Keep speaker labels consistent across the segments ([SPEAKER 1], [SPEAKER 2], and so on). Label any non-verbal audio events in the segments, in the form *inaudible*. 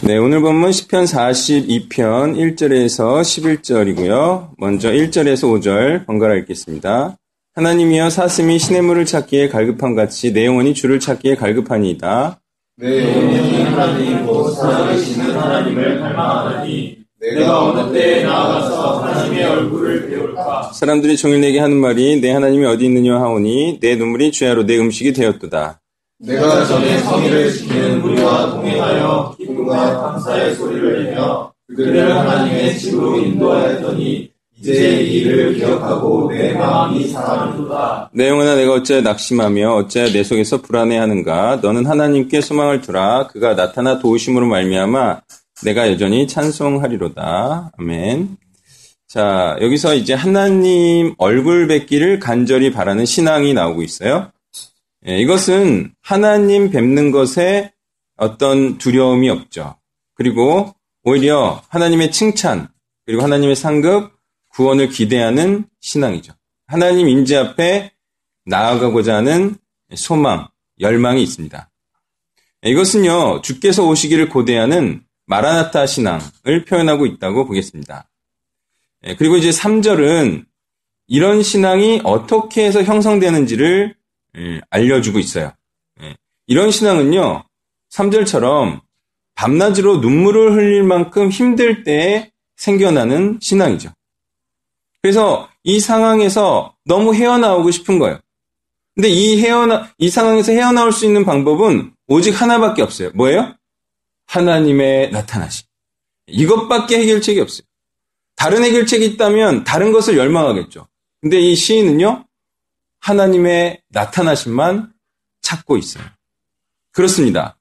[SPEAKER 1] 네, 오늘 본문 10편 42편 1절에서 11절이고요. 먼저 1절에서 5절 번갈아 읽겠습니다. 하나님이여 사슴이 시냇 물을 찾기에 갈급함 같이 내 영혼이 주를 찾기에 갈급하니이다.
[SPEAKER 2] 내 영혼이 하나님 곧 살아계시는 하나님을 갈망하니 내가 어느 때에 나아가서 하나님의 얼굴을 배울까
[SPEAKER 1] 사람들이 종일 내게 하는 말이 내 하나님이 어디 있느냐 하오니 내 눈물이 주야로 내 음식이 되었도다.
[SPEAKER 2] 내가 전에 성의를 지키는 무리와 동행하여 기쁨과 감사의 소리를 내며 그들을 하나님의 집으로 인도하였더니 이제 이 일을 기억하고 내 마음이 상하는도다.
[SPEAKER 1] 내 영혼아 내가 어찌하여 낙심하며 어찌하여 내 속에서 불안해하는가? 너는 하나님께 소망을 두라. 그가 나타나 도우심으로 말미암아 내가 여전히 찬송하리로다. 아멘. 자 여기서 이제 하나님 얼굴 뵙기를 간절히 바라는 신앙이 나오고 있어요 예, 이것은 하나님 뵙는 것에 어떤 두려움이 없죠 그리고 오히려 하나님의 칭찬 그리고 하나님의 상급 구원을 기대하는 신앙이죠. 하나님 임재 앞에 나아가고자 하는 소망, 열망이 있습니다. 이것은요, 주께서 오시기를 고대하는 마라나타 신앙을 표현하고 있다고 보겠습니다. 예, 그리고 이제 3절은 이런 신앙이 어떻게 해서 형성되는지를 예, 알려주고 있어요. 예, 이런 신앙은요, 3절처럼 밤낮으로 눈물을 흘릴 만큼 힘들 때에 생겨나는 신앙이죠. 그래서 이 상황에서 너무 헤어나오고 싶은 거예요. 근데 이 헤어나, 이 상황에서 헤어나올 수 있는 방법은 오직 하나밖에 없어요. 뭐예요? 하나님의 나타나심. 이것밖에 해결책이 없어요. 다른 해결책이 있다면 다른 것을 열망하겠죠. 근데 이 시인은요, 하나님의 나타나심만 찾고 있어요. 그렇습니다.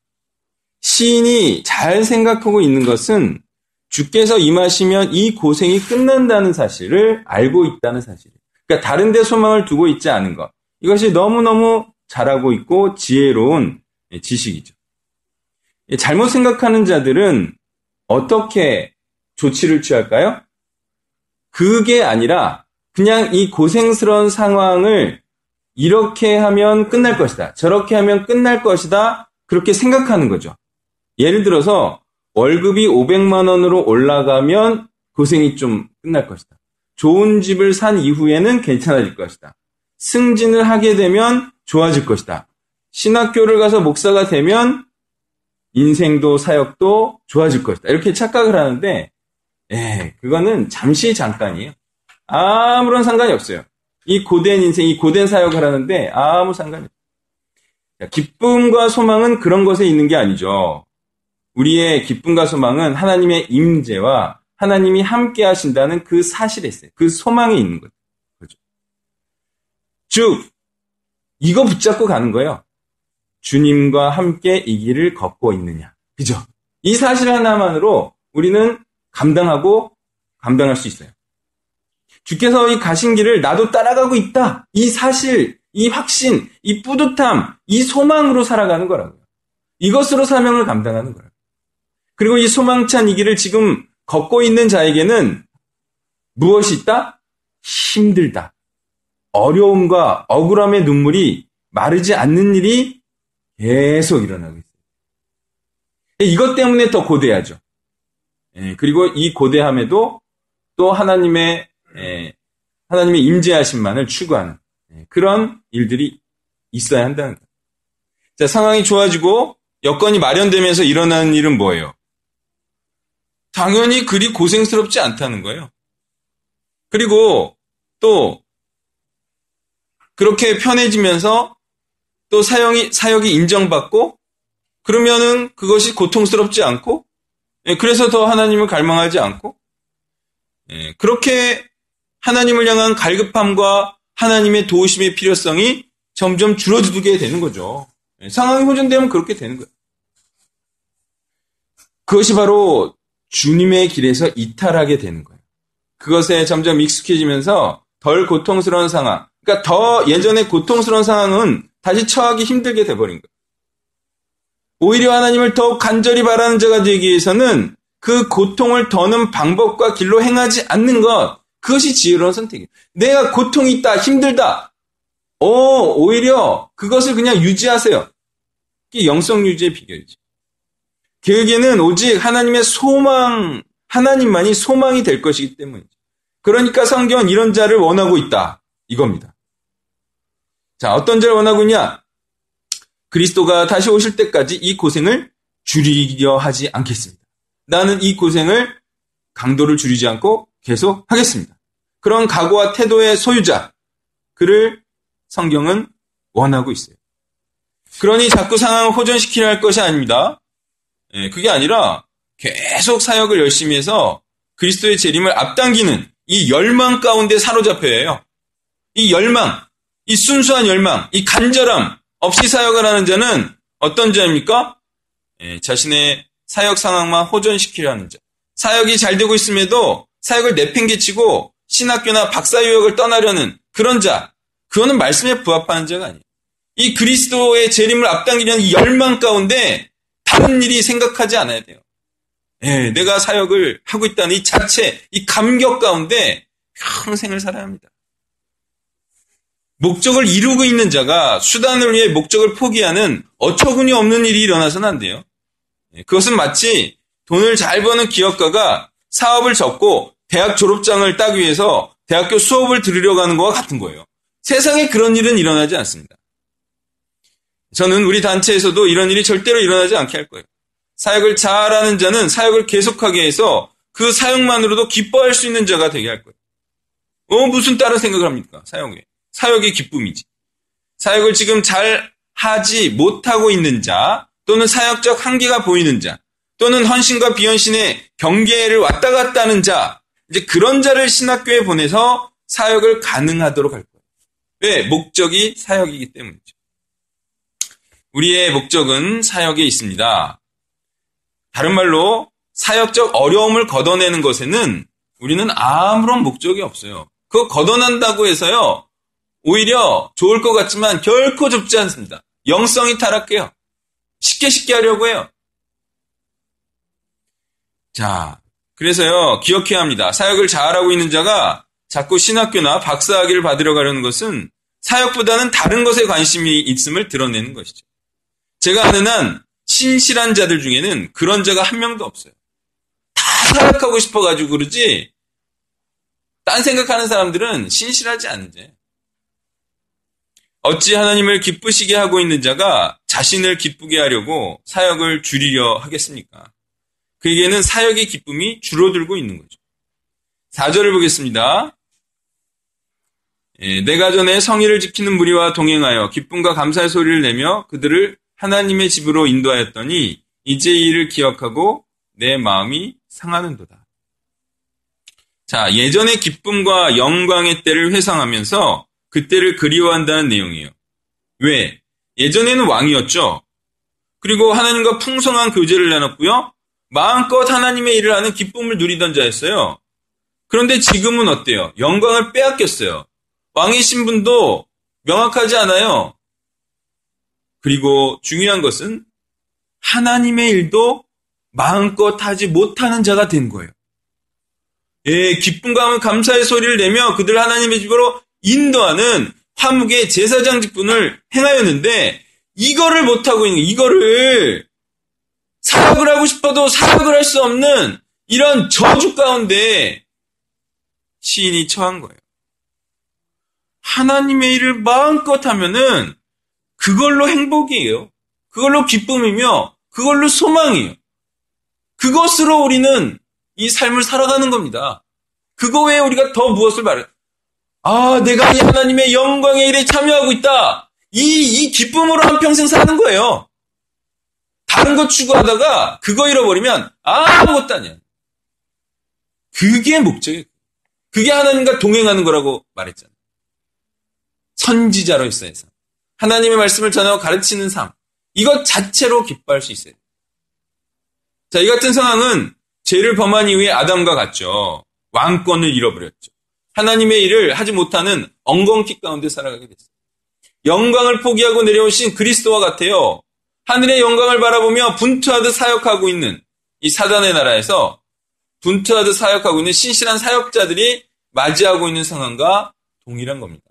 [SPEAKER 1] 시인이 잘 생각하고 있는 것은 주께서 임하시면 이 고생이 끝난다는 사실을 알고 있다는 사실. 그러니까 다른 데 소망을 두고 있지 않은 것. 이것이 너무너무 잘하고 있고 지혜로운 지식이죠. 잘못 생각하는 자들은 어떻게 조치를 취할까요? 그게 아니라 그냥 이 고생스러운 상황을 이렇게 하면 끝날 것이다. 저렇게 하면 끝날 것이다. 그렇게 생각하는 거죠. 예를 들어서 월급이 500만 원으로 올라가면 고생이 좀 끝날 것이다. 좋은 집을 산 이후에는 괜찮아질 것이다. 승진을 하게 되면 좋아질 것이다. 신학교를 가서 목사가 되면 인생도 사역도 좋아질 것이다. 이렇게 착각을 하는데, 예, 그거는 잠시 잠깐이에요. 아무런 상관이 없어요. 이 고된 인생, 이 고된 사역을 하는데 아무 상관이 없어요. 기쁨과 소망은 그런 것에 있는 게 아니죠. 우리의 기쁨과 소망은 하나님의 임재와 하나님이 함께 하신다는 그 사실에 있어요. 그 소망에 있는 거죠. 그렇죠? 즉, 이거 붙잡고 가는 거예요. 주님과 함께 이 길을 걷고 있느냐. 그죠? 이 사실 하나만으로 우리는 감당하고 감당할 수 있어요. 주께서 이 가신 길을 나도 따라가고 있다. 이 사실, 이 확신, 이 뿌듯함, 이 소망으로 살아가는 거라고요. 이것으로 사명을 감당하는 거예요. 그리고 이 소망찬 이 길을 지금 걷고 있는 자에게는 무엇이 있다? 힘들다. 어려움과 억울함의 눈물이 마르지 않는 일이 계속 일어나고 있어요. 이것 때문에 더 고대하죠. 예, 그리고 이 고대함에도 또 하나님의 예, 하나님의 임재하심만을 추구하는 예, 그런 일들이 있어야 한다는 거예요. 자, 상황이 좋아지고 여건이 마련되면서 일어나는 일은 뭐예요? 당연히 그리 고생스럽지 않다는 거예요. 그리고 또 그렇게 편해지면서 또 사용이, 사역이 인정받고 그러면은 그것이 고통스럽지 않고 예, 그래서 더 하나님을 갈망하지 않고 예, 그렇게 하나님을 향한 갈급함과 하나님의 도우심의 필요성이 점점 줄어들게 되는 거죠. 예, 상황이 호전되면 그렇게 되는 거예요. 그것이 바로 주님의 길에서 이탈하게 되는 거예요. 그것에 점점 익숙해지면서 덜 고통스러운 상황, 그러니까 더 예전에 고통스러운 상황은 다시 처하기 힘들게 돼버린 거예요. 오히려 하나님을 더욱 간절히 바라는 자가 되기 위해서는 그 고통을 더는 방법과 길로 행하지 않는 것, 그것이 지혜로운 선택이에요. 내가 고통이 있다, 힘들다. 오, 오히려 그것을 그냥 유지하세요. 이게 영성 유지의 비결이죠. 그에게는 오직 하나님의 소망, 하나님만이 소망이 될 것이기 때문이죠. 그러니까 성경은 이런 자를 원하고 있다. 이겁니다. 자, 어떤 자를 원하고 있냐? 그리스도가 다시 오실 때까지 이 고생을 줄이려 하지 않겠습니다. 나는 이 고생을 강도를 줄이지 않고 계속 하겠습니다. 그런 각오와 태도의 소유자, 그를 성경은 원하고 있어요. 그러니 자꾸 상황을 호전시키려 할 것이 아닙니다. 예, 그게 아니라 계속 사역을 열심히 해서 그리스도의 재림을 앞당기는 이 열망 가운데 사로잡혀야 이 열망, 이 순수한 열망, 이 간절함 없이 사역을 하는 자는 어떤 자입니까? 예, 자신의 사역 상황만 호전시키려 하는 자. 사역이 잘 되고 있음에도 사역을 내팽개치고 신학교나 박사유학을 떠나려는 그런 자. 그거는 말씀에 부합하는 자가 아니에요. 이 그리스도의 재림을 앞당기려는 이 열망 가운데 다른 일이 생각하지 않아야 돼요. 예, 내가 사역을 하고 있다는 이 자체, 이 감격 가운데 평생을 살아야 합니다. 목적을 이루고 있는 자가 수단을 위해 목적을 포기하는 어처구니 없는 일이 일어나서는 안 돼요. 예, 그것은 마치 돈을 잘 버는 기업가가 사업을 접고 대학 졸업장을 따기 위해서 대학교 수업을 들으려고 하는 것과 같은 거예요. 세상에 그런 일은 일어나지 않습니다. 저는 우리 단체에서도 이런 일이 절대로 일어나지 않게 할 거예요. 사역을 잘하는 자는 사역을 계속하게 해서 그 사역만으로도 기뻐할 수 있는 자가 되게 할 거예요. 어, 무슨 다른 생각을 합니까? 사역에. 사역의 기쁨이지. 사역을 지금 잘 하지 못하고 있는 자, 또는 사역적 한계가 보이는 자, 또는 헌신과 비헌신의 경계를 왔다 갔다 하는 자, 이제 그런 자를 신학교에 보내서 사역을 가능하도록 할 거예요. 왜? 목적이 사역이기 때문이죠. 우리의 목적은 사역에 있습니다. 다른 말로 사역적 어려움을 걷어내는 것에는 우리는 아무런 목적이 없어요. 그거 걷어낸다고 해서요. 오히려 좋을 것 같지만 결코 좁지 않습니다. 영성이 타락해요. 쉽게 쉽게 하려고 해요. 자, 그래서요, 기억해야 합니다. 사역을 잘하고 있는 자가 자꾸 신학교나 박사학위를 받으러 가려는 것은 사역보다는 다른 것에 관심이 있음을 드러내는 것이죠. 제가 아는 한 신실한 자들 중에는 그런 자가 한 명도 없어요. 다 사역하고 싶어가지고 그러지, 딴 생각하는 사람들은 신실하지 않은지. 어찌 하나님을 기쁘시게 하고 있는 자가 자신을 기쁘게 하려고 사역을 줄이려 하겠습니까? 그에게는 사역의 기쁨이 줄어들고 있는 거죠. 4절을 보겠습니다. 예, 내가 전에 성의를 지키는 무리와 동행하여 기쁨과 감사의 소리를 내며 그들을 하나님의 집으로 인도하였더니 이제 이를 기억하고 내 마음이 상하는도다. 자, 예전의 기쁨과 영광의 때를 회상하면서 그때를 그리워한다는 내용이에요. 왜? 예전에는 왕이었죠. 그리고 하나님과 풍성한 교제를 나눴고요. 마음껏 하나님의 일을 하는 기쁨을 누리던 자였어요. 그런데 지금은 어때요? 영광을 빼앗겼어요. 왕이신 분도 명확하지 않아요. 그리고 중요한 것은 하나님의 일도 마음껏 하지 못하는 자가 된 거예요. 예, 기쁨과 감사의 소리를 내며 그들 하나님의 집으로 인도하는 화목의 제사장 직분을 행하였는데 이거를 못하고 있는 이거를 사역을 하고 싶어도 사역을 할 수 없는 이런 저주 가운데 시인이 처한 거예요. 하나님의 일을 마음껏 하면은 그걸로 행복이에요. 그걸로 기쁨이며 그걸로 소망이에요. 그것으로 우리는 이 삶을 살아가는 겁니다. 그거 외에 우리가 더 무엇을 말해? 아, 내가 이 하나님의 영광의 일에 참여하고 있다. 이, 이 기쁨으로 한평생 사는 거예요. 다른 거 추구하다가 그거 잃어버리면 아무것도 아니야. 그게 목적이에요. 그게 하나님과 동행하는 거라고 말했잖아요. 선지자로 있어야 해서. 하나님의 말씀을 전하고 가르치는 삶. 이것 자체로 기뻐할 수 있어요. 자, 이 같은 상황은 죄를 범한 이후에 아담과 같죠. 왕권을 잃어버렸죠. 하나님의 일을 하지 못하는 엉겅퀴 가운데 살아가게 됐어요. 영광을 포기하고 내려오신 그리스도와 같아요. 하늘의 영광을 바라보며 분투하듯 사역하고 있는 이 사단의 나라에서 분투하듯 사역하고 있는 신실한 사역자들이 맞이하고 있는 상황과 동일한 겁니다.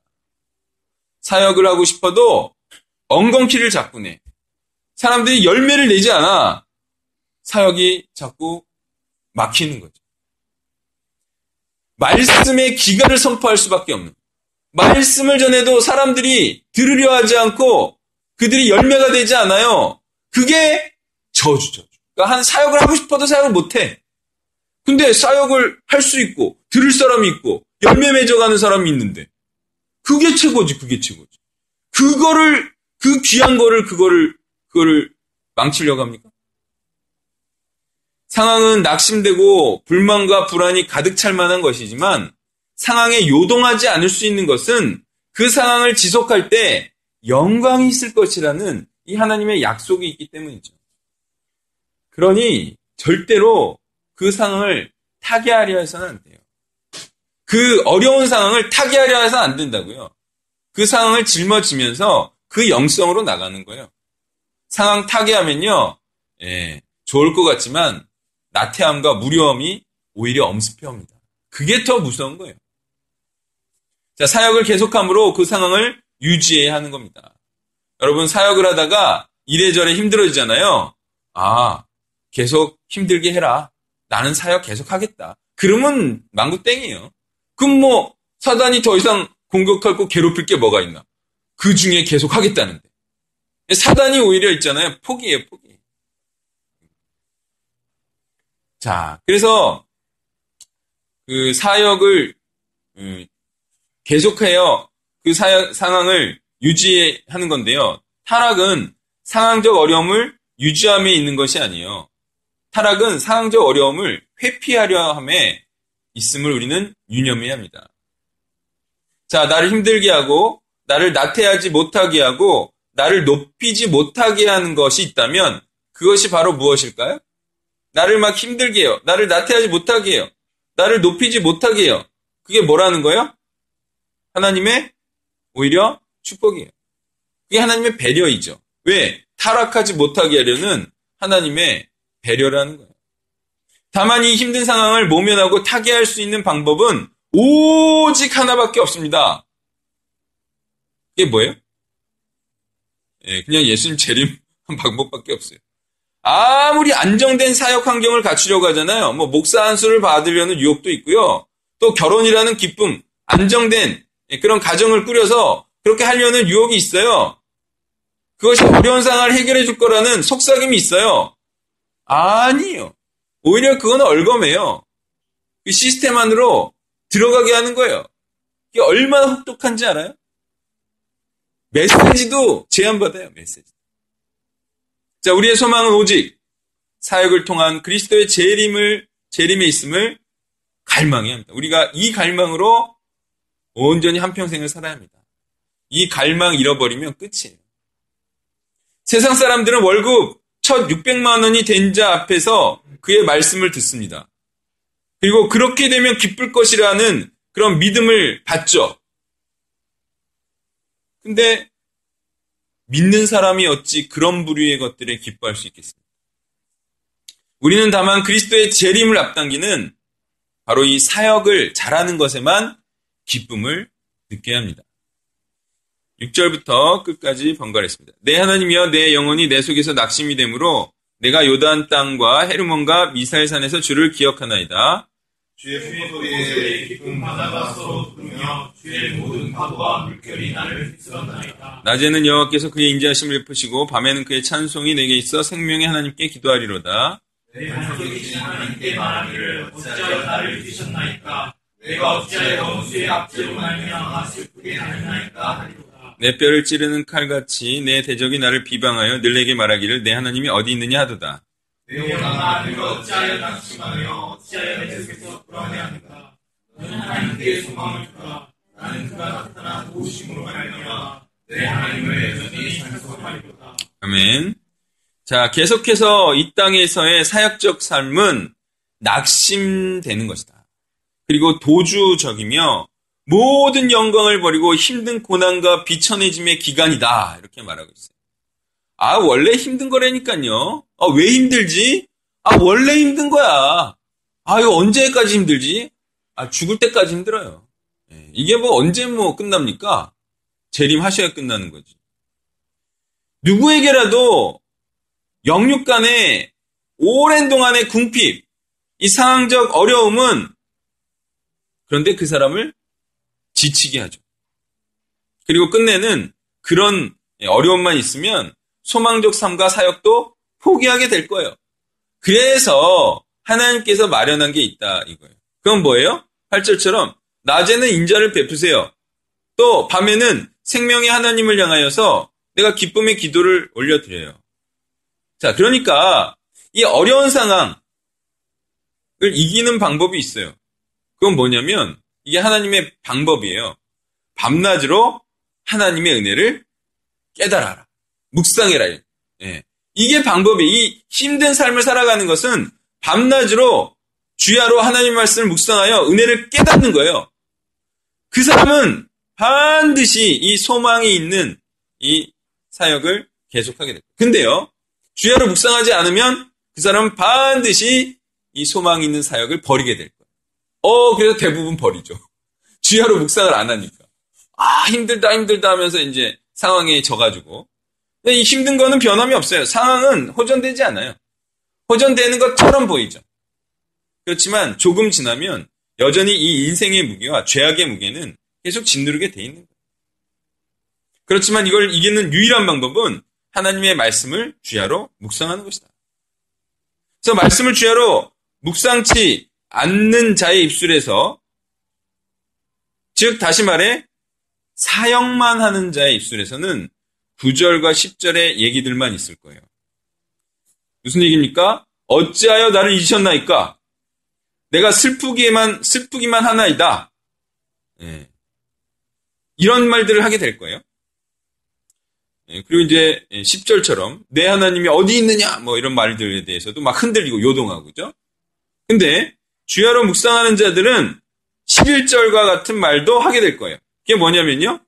[SPEAKER 1] 사역을 하고 싶어도 엉겅퀴를 자꾸 내. 사람들이 열매를 내지 않아 사역이 자꾸 막히는 거죠. 말씀의 기가를 선포할 수밖에 없는. 말씀을 전해도 사람들이 들으려 하지 않고 그들이 열매가 되지 않아요. 그게 저주죠. 그러니까 한 사역을 하고 싶어도 사역을 못해. 근데 사역을 할 수 있고 들을 사람이 있고 열매 맺어가는 사람이 있는데 그게 최고지. 그게 최고지. 그거를 그 귀한 거를 그거를 그거를 망치려고 합니까? 상황은 낙심되고 불만과 불안이 가득 찰 만한 것이지만 상황에 요동하지 않을 수 있는 것은 그 상황을 지속할 때 영광이 있을 것이라는 이 하나님의 약속이 있기 때문이죠. 그러니 절대로 그 상황을 타개하려 해서는 안 돼요. 그 어려운 상황을 타개하려 해서는 안 된다고요. 그 상황을 짊어지면서 그 영성으로 나가는 거예요. 상황 타개하면요, 예, 좋을 것 같지만 나태함과 무료함이 오히려 엄습해 옵니다. 그게 더 무서운 거예요. 자, 사역을 계속함으로 그 상황을 유지해야 하는 겁니다. 여러분, 사역을 하다가 이래저래 힘들어지잖아요. 아, 계속 힘들게 해라. 나는 사역 계속 하겠다. 그러면 망구 땡이에요. 그럼 뭐, 사단이 더 이상 공격하고 괴롭힐 게 뭐가 있나? 그 중에 계속 하겠다는데. 사단이 오히려 있잖아요. 포기해요, 포기. 자, 그래서 그 사역을 음, 계속해요. 그 사역, 상황을 유지하는 건데요. 타락은 상황적 어려움을 유지함에 있는 것이 아니에요. 타락은 상황적 어려움을 회피하려 함에 있음을 우리는 유념해야 합니다. 자, 나를 힘들게 하고, 나를 나태하지 못하게 하고, 나를 높이지 못하게 하는 것이 있다면, 그것이 바로 무엇일까요? 나를 막 힘들게 해요. 나를 나태하지 못하게 해요. 나를 높이지 못하게 해요. 그게 뭐라는 거예요? 하나님의 오히려 축복이에요. 그게 하나님의 배려이죠. 왜? 타락하지 못하게 하려는 하나님의 배려라는 거예요. 다만 이 힘든 상황을 모면하고 타개할 수 있는 방법은 오직 하나밖에 없습니다. 이게 뭐예요? 예, 그냥 예수님 재림한 *laughs* 방법밖에 없어요. 아무리 안정된 사역 환경을 갖추려고 하잖아요. 뭐 목사 한수를 받으려는 유혹도 있고요. 또 결혼이라는 기쁨, 안정된 그런 가정을 꾸려서 그렇게 하려는 유혹이 있어요. 그것이 어려운 상황을 해결해 줄 거라는 속삭임이 있어요. 아니요. 오히려 그건 얼검해요. 그 시스템 안으로 들어가게 하는 거예요. 이게 얼마나 혹독한지 알아요? 메시지도 제한받아요, 메시지. 자, 우리의 소망은 오직 사역을 통한 그리스도의 재림을, 재림에 있음을 갈망해야 합니다. 우리가 이 갈망으로 온전히 한평생을 살아야 합니다. 이 갈망 잃어버리면 끝이에요. 세상 사람들은 월급 첫 600만 원이 된 자 앞에서 그의 말씀을 듣습니다. 그리고 그렇게 되면 기쁠 것이라는 그런 믿음을 받죠. 근데 믿는 사람이 어찌 그런 부류의 것들에 기뻐할 수 있겠습니까? 우리는 다만 그리스도의 재림을 앞당기는 바로 이 사역을 잘하는 것에만 기쁨을 느껴야 합니다. 6절부터 끝까지 번갈했습니다. 내 하나님이여 내 영혼이 내 속에서 낙심이 되므로 내가 요단 땅과 헤르몬과 미사일산에서 주를 기억하나이다.
[SPEAKER 2] 주의 소리에 깊은 바다가 서로 부르며 주의 모든 파도와 물결이 나를 휩쓸었나이다.
[SPEAKER 1] 낮에는 여호와께서 그의 인자하심을 베푸시고 밤에는 그의 찬송이 내게 있어 생명의 하나님께 기도하리로다.
[SPEAKER 2] 내 하나님께 말하기를 어찌하여 나를 주셨나이까 내가 어찌하여 원수의 압제로 말미암아 슬프게 다녔나이까 하리로다.
[SPEAKER 1] 내 뼈를 찌르는 칼같이 내 대적이 나를 비방하여 늘 내게 말하기를 내 하나님이 어디 있느냐 하도다.
[SPEAKER 2] 내 영혼아 내가 어찌하여 낙심하며 어찌하여 내 속에서 불안해하는가 너는 하나님께 소망을 두라 나는 그가 나타나 도우심으로 말미암아 내 하나님을 여전히 찬송하리로다.
[SPEAKER 1] 아멘. 자, 계속해서 이 땅에서의 사역적 삶은 낙심되는 것이다. 그리고 도주적이며 모든 영광을 버리고 힘든 고난과 비천해짐의 기간이다. 이렇게 말하고 있어요. 아, 원래 힘든 거라니까요. 아, 왜 힘들지? 아, 원래 힘든 거야. 아, 이거 언제까지 힘들지? 아, 죽을 때까지 힘들어요. 예, 이게 뭐 언제 뭐 끝납니까? 재림하셔야 끝나는 거지. 누구에게라도 영육 간의 오랜 동안의 궁핍, 이 상황적 어려움은 그런데 그 사람을 지치게 하죠. 그리고 끝내는 그런 어려움만 있으면 소망적 삶과 사역도 포기하게 될 거예요. 그래서 하나님께서 마련한 게 있다 이거예요. 그건 뭐예요? 8절처럼 낮에는 인자를 베푸세요. 또 밤에는 생명의 하나님을 향하여서 내가 기쁨의 기도를 올려드려요. 자, 그러니까 이 어려운 상황을 이기는 방법이 있어요. 그건 뭐냐면 이게 하나님의 방법이에요. 밤낮으로 하나님의 은혜를 깨달아라. 묵상해라. 예. 이게 방법이 이 힘든 삶을 살아가는 것은 밤낮으로 주야로 하나님 말씀을 묵상하여 은혜를 깨닫는 거예요. 그 사람은 반드시 이 소망이 있는 이 사역을 계속하게 됩니다. 근데요, 주야로 묵상하지 않으면 그 사람은 반드시 이 소망이 있는 사역을 버리게 될. 어, 그래서 대부분 버리죠. *laughs* 주야로 묵상을 안 하니까. 아, 힘들다, 힘들다 하면서 이제 상황에 져가지고. 이 힘든 거는 변함이 없어요. 상황은 호전되지 않아요. 호전되는 것처럼 보이죠. 그렇지만 조금 지나면 여전히 이 인생의 무게와 죄악의 무게는 계속 짓누르게 돼 있는 거예요. 그렇지만 이걸 이기는 유일한 방법은 하나님의 말씀을 주야로 묵상하는 것이다. 그래서 말씀을 주야로 묵상치 않는 자의 입술에서 즉 다시 말해 사역만 하는 자의 입술에서는 9절과 10절의 얘기들만 있을 거예요. 무슨 얘기입니까? 어찌하여 나를 잊으셨나이까? 내가 슬프기만 슬프기만 하나이다. 예. 이런 말들을 하게 될 거예요. 예, 그리고 이제 10절처럼 내 하나님이 어디 있느냐 뭐 이런 말들에 대해서도 막 흔들리고 요동하고 그죠? 근데 주야로 묵상하는 자들은 11절과 같은 말도 하게 될 거예요. 그게 뭐냐면요.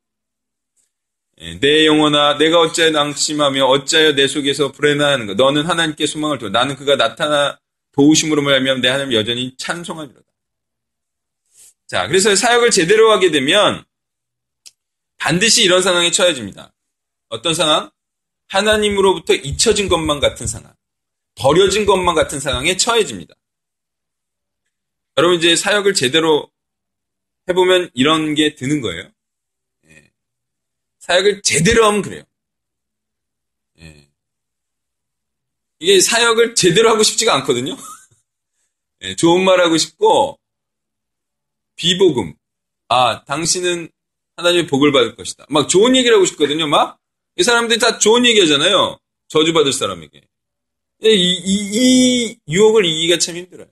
[SPEAKER 1] 예, 내 영혼아 내가 어찌하여 낭심하며 어찌하여 내 속에서 불행하는 것 너는 하나님께 소망을 두어 나는 그가 나타나 도우심으로 말하면 내 하나님 여전히 찬송하리로다. 자, 그래서 사역을 제대로 하게 되면 반드시 이런 상황에 처해집니다. 어떤 상황? 하나님으로부터 잊혀진 것만 같은 상황. 버려진 것만 같은 상황에 처해집니다. 여러분 이제 사역을 제대로 해보면 이런 게 드는 거예요. 예. 사역을 제대로 하면 그래요. 예. 이게 사역을 제대로 하고 싶지가 않거든요. *laughs* 예, 좋은 말 하고 싶고 비복음. 아, 당신은 하나님의 복을 받을 것이다. 막 좋은 얘기를 하고 싶거든요. 막 이 사람들이 다 좋은 얘기 하잖아요. 저주받을 사람에게. 이, 이, 이 유혹을 이기기가 참 힘들어요.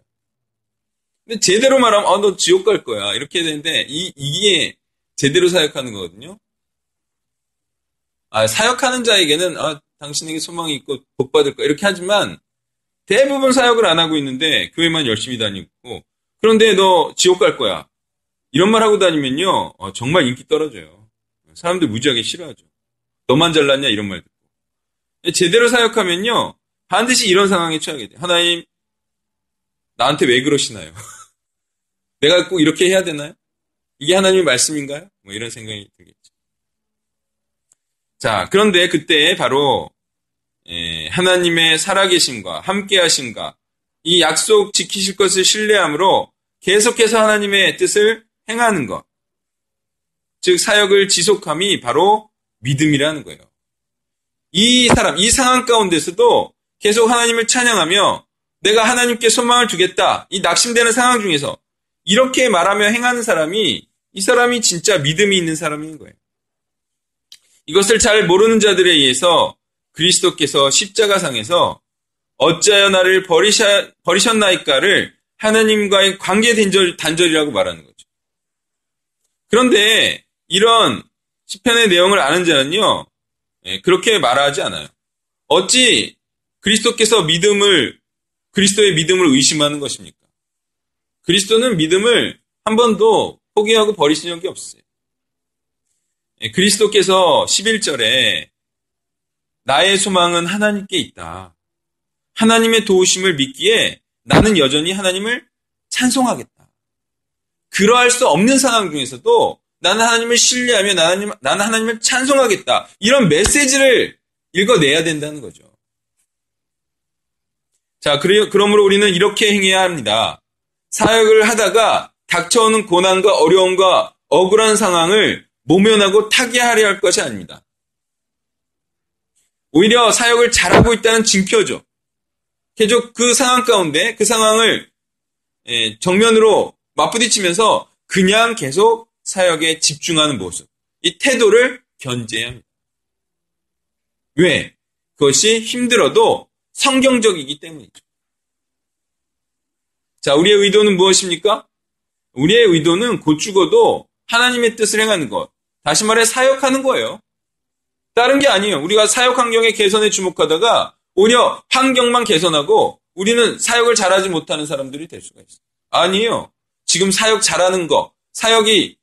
[SPEAKER 1] 근데 제대로 말하면, 아, 너 지옥 갈 거야. 이렇게 되는데, 이, 이게 제대로 사역하는 거거든요. 아, 사역하는 자에게는, 아, 당신에게 소망이 있고 복 받을 거야. 이렇게 하지만, 대부분 사역을 안 하고 있는데, 교회만 열심히 다니고, 그런데 너 지옥 갈 거야. 이런 말 하고 다니면요, 어, 정말 인기 떨어져요. 사람들 무지하게 싫어하죠. 너만 잘났냐? 이런 말 듣고. 제대로 사역하면요, 반드시 이런 상황에 처하게 돼요. 하나님, 나한테 왜 그러시나요? *laughs* 내가 꼭 이렇게 해야 되나요? 이게 하나님의 말씀인가요? 뭐 이런 생각이 들겠죠. 자, 그런데 그때 바로 예, 하나님의 살아계심과 함께하심과 이 약속 지키실 것을 신뢰함으로 계속해서 하나님의 뜻을 행하는 것. 즉, 사역을 지속함이 바로 믿음이라는 거예요. 이 사람, 이 상황 가운데서도 계속 하나님을 찬양하며 내가 하나님께 소망을 두겠다. 이 낙심되는 상황 중에서 이렇게 말하며 행하는 사람이 이 사람이 진짜 믿음이 있는 사람인 거예요. 이것을 잘 모르는 자들에 의해서 그리스도께서 십자가상에서 어찌하여 나를 버리셔, 버리셨나이까를 하나님과의 관계 단절, 단절이라고 말하는 거죠. 그런데 이런 시편의 내용을 아는 자는요, 예, 그렇게 말하지 않아요. 어찌 그리스도께서 믿음을, 그리스도의 믿음을 의심하는 것입니까? 그리스도는 믿음을 한 번도 포기하고 버리신 적이 없어요. 예, 그리스도께서 11절에 나의 소망은 하나님께 있다. 하나님의 도우심을 믿기에 나는 여전히 하나님을 찬송하겠다. 그러할 수 없는 상황 중에서도 나는 하나님을 신뢰하며 나는, 나는 하나님을 찬송하겠다. 이런 메시지를 읽어내야 된다는 거죠. 자, 그래, 그러므로 우리는 이렇게 행해야 합니다. 사역을 하다가 닥쳐오는 고난과 어려움과 억울한 상황을 모면하고 타개하려 할 것이 아닙니다. 오히려 사역을 잘하고 있다는 징표죠. 계속 그 상황 가운데 그 상황을 예, 정면으로 맞부딪히면서 그냥 계속 사역에 집중하는 모습. 이 태도를 견제해야 합니다. 왜? 그것이 힘들어도 성경적이기 때문이죠. 자, 우리의 의도는 무엇입니까? 우리의 의도는 곧 죽어도 하나님의 뜻을 행하는 것. 다시 말해 사역하는 거예요. 다른 게 아니에요. 우리가 사역 환경의 개선에 주목하다가 오히려 환경만 개선하고 우리는 사역을 잘하지 못하는 사람들이 될 수가 있어요. 아니에요. 지금 사역 잘하는 거, 사역이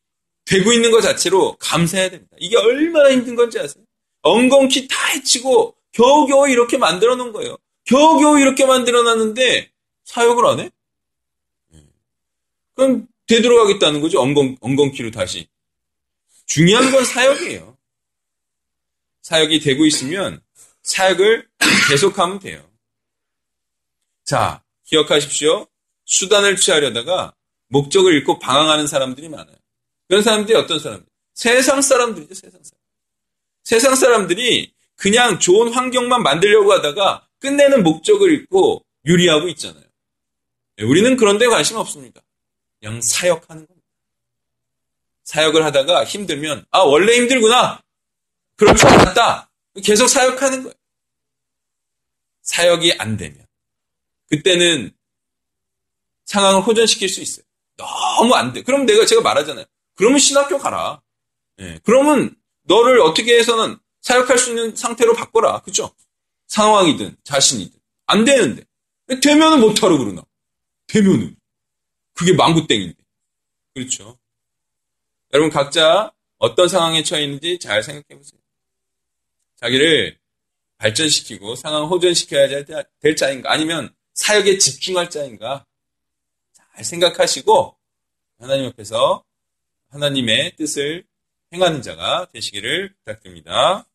[SPEAKER 1] 되고 있는 것 자체로 감사해야 됩니다. 이게 얼마나 힘든 건지 아세요? 엉겅퀴 다 해치고 겨우겨우 이렇게 만들어 놓은 거예요. 겨우겨우 이렇게 만들어 놨는데 사역을 안 해? 그럼 되돌아가겠다는 거죠. 엉겅, 엉겅퀴로 다시. 중요한 건 사역이에요. 사역이 되고 있으면 사역을 *clears throat* 계속하면 돼요. 자, 기억하십시오. 수단을 취하려다가 목적을 잃고 방황하는 사람들이 많아요. 그런 사람들이 어떤 사람들? 세상 사람들이죠, 세상 사람. 세상 사람들이 그냥 좋은 환경만 만들려고 하다가 끝내는 목적을 잃고 유리하고 있잖아요. 네, 우리는 그런 데 관심 없습니다. 그냥 사역하는 겁니다. 사역을 하다가 힘들면, 아, 원래 힘들구나! 그럴 줄 알았다! 계속 사역하는 거예요. 사역이 안 되면. 그때는 상황을 호전시킬 수 있어요. 너무 안 돼. 그럼 내가 제가 말하잖아요. 그러면 신학교 가라. 예, 그러면 너를 어떻게 해서는 사역할 수 있는 상태로 바꿔라. 그죠? 상황이든 자신이든. 안 되는데. 되면은 못하러 그러나. 되면은. 그게 망구땡인데. 그렇죠. 여러분 각자 어떤 상황에 처해 있는지 잘 생각해 보세요. 자기를 발전시키고 상황 호전시켜야 될 자인가 아니면 사역에 집중할 자인가 잘 생각하시고 하나님 앞에서 하나님의 뜻을 행하는 자가 되시기를 부탁드립니다.